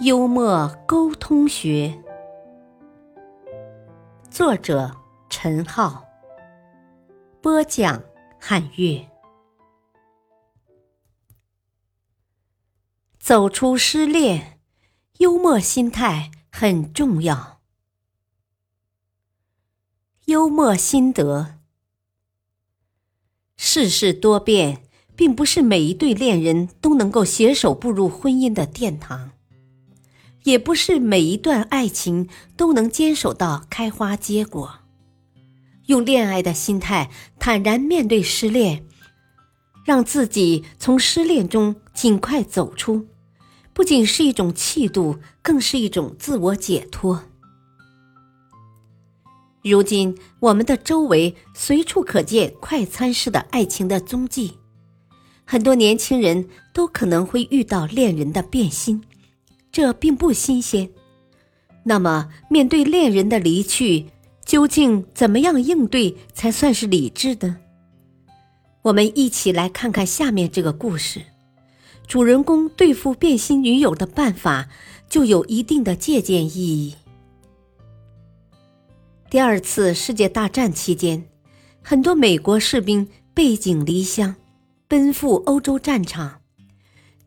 幽默沟通学，作者。陈浩播讲，汉乐。走出失恋，幽默心态很重要。幽默心得：世事多变，并不是每一对恋人都能够携手步入婚姻的殿堂，也不是每一段爱情都能坚守到开花结果。用恋爱的心态坦然面对失恋，让自己从失恋中尽快走出，不仅是一种气度，更是一种自我解脱。如今，我们的周围随处可见快餐式的爱情的踪迹，很多年轻人都可能会遇到恋人的变心，这并不新鲜。那么，面对恋人的离去，究竟怎么样应对才算是理智的？我们一起来看看下面这个故事。主人公对付变心女友的办法就有一定的借鉴意义。第二次世界大战期间，很多美国士兵背井离乡，奔赴欧洲战场。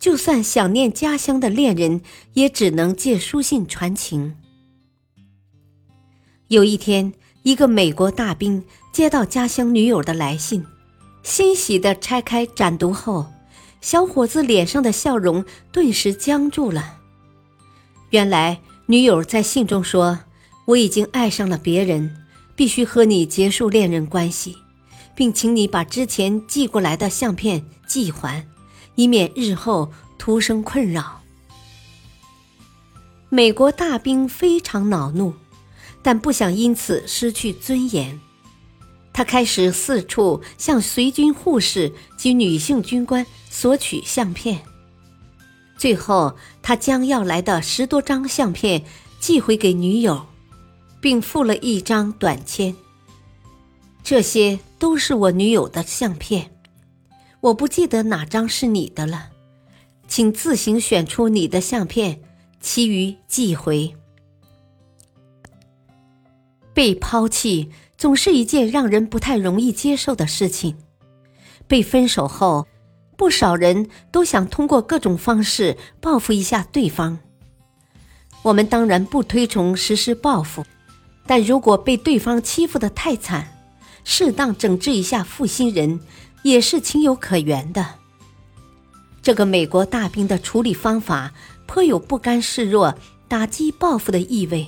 就算想念家乡的恋人，也只能借书信传情。有一天，一个美国大兵接到家乡女友的来信，欣喜地拆开展读后，小伙子脸上的笑容顿时僵住了。原来，女友在信中说：“我已经爱上了别人，必须和你结束恋人关系，并请你把之前寄过来的相片寄还，以免日后徒生困扰。”美国大兵非常恼怒。但不想因此失去尊严，他开始四处向随军护士及女性军官索取相片。最后，他将要来的十多张相片寄回给女友，并附了一张短签：“这些都是我女友的相片，我不记得哪张是你的了，请自行选出你的相片，其余寄回。”被抛弃总是一件让人不太容易接受的事情。被分手后，不少人都想通过各种方式报复一下对方。我们当然不推崇实施报复，但如果被对方欺负的太惨，适当整治一下负心人也是情有可原的。这个美国大兵的处理方法颇有不甘示弱、打击报复的意味。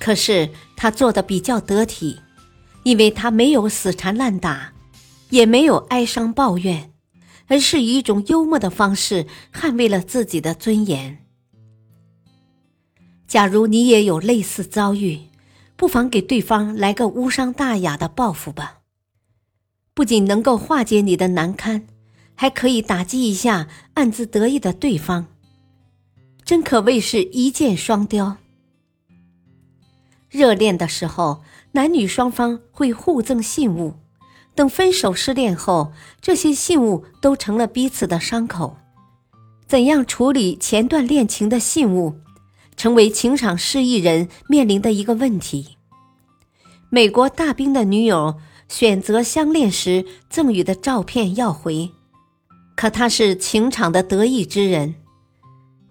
可是他做的比较得体，因为他没有死缠烂打，也没有哀伤抱怨，而是以一种幽默的方式捍卫了自己的尊严。假如你也有类似遭遇，不妨给对方来个无伤大雅的报复吧，不仅能够化解你的难堪，还可以打击一下暗自得意的对方，真可谓是一箭双雕。热恋的时候，男女双方会互赠信物，等分手失恋后，这些信物都成了彼此的伤口。怎样处理前段恋情的信物，成为情场失意人面临的一个问题。美国大兵的女友选择相恋时赠予的照片要回，可他是情场的得意之人。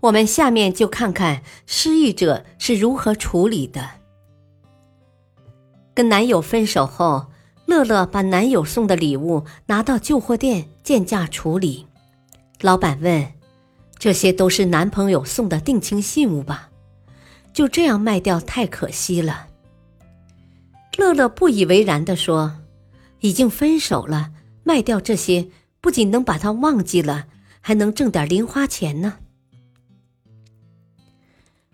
我们下面就看看失意者是如何处理的。跟男友分手后，乐乐把男友送的礼物拿到旧货店贱价处理。老板问：“这些都是男朋友送的定情信物吧？就这样卖掉太可惜了。”乐乐不以为然地说：“已经分手了，卖掉这些不仅能把他忘记了，还能挣点零花钱呢。”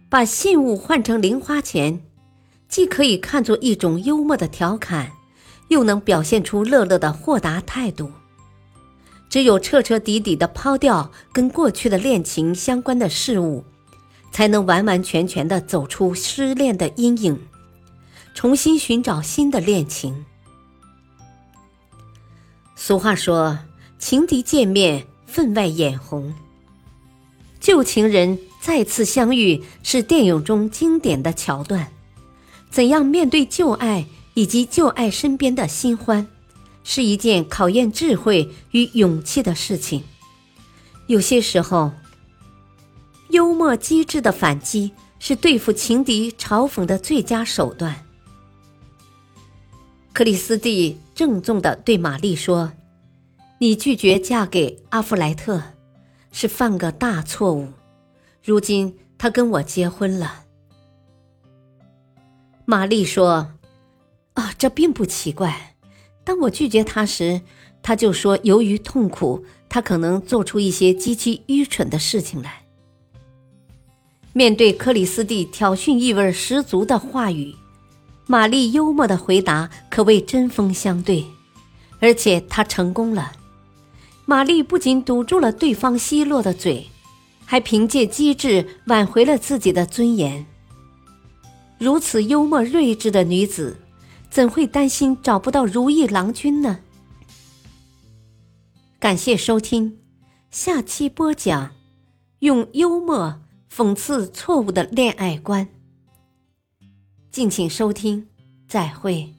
把信物换成零花钱，既可以看作一种幽默的调侃，又能表现出乐乐的豁达态度。只有彻彻底底的抛掉跟过去的恋情相关的事物，才能完完全全的走出失恋的阴影，重新寻找新的恋情。俗话说：“情敌见面，分外眼红。”旧情人再次相遇是电影中经典的桥段，怎样面对旧爱以及旧爱身边的新欢，是一件考验智慧与勇气的事情。有些时候，幽默机智的反击是对付情敌嘲讽的最佳手段。克里斯蒂郑重地对玛丽说：“你拒绝嫁给阿弗莱特。”是犯个大错误，如今他跟我结婚了。玛丽说：“啊，这并不奇怪。当我拒绝他时，他就说由于痛苦，他可能做出一些极其愚蠢的事情来。”面对克里斯蒂挑衅意味十足的话语，玛丽幽默的回答可谓针锋相对，而且她成功了。玛丽不仅堵住了对方奚落的嘴，还凭借机智挽回了自己的尊严。如此幽默睿智的女子，怎会担心找不到如意郎君呢？感谢收听，下期播讲，用幽默讽刺错误的恋爱观。敬请收听，再会。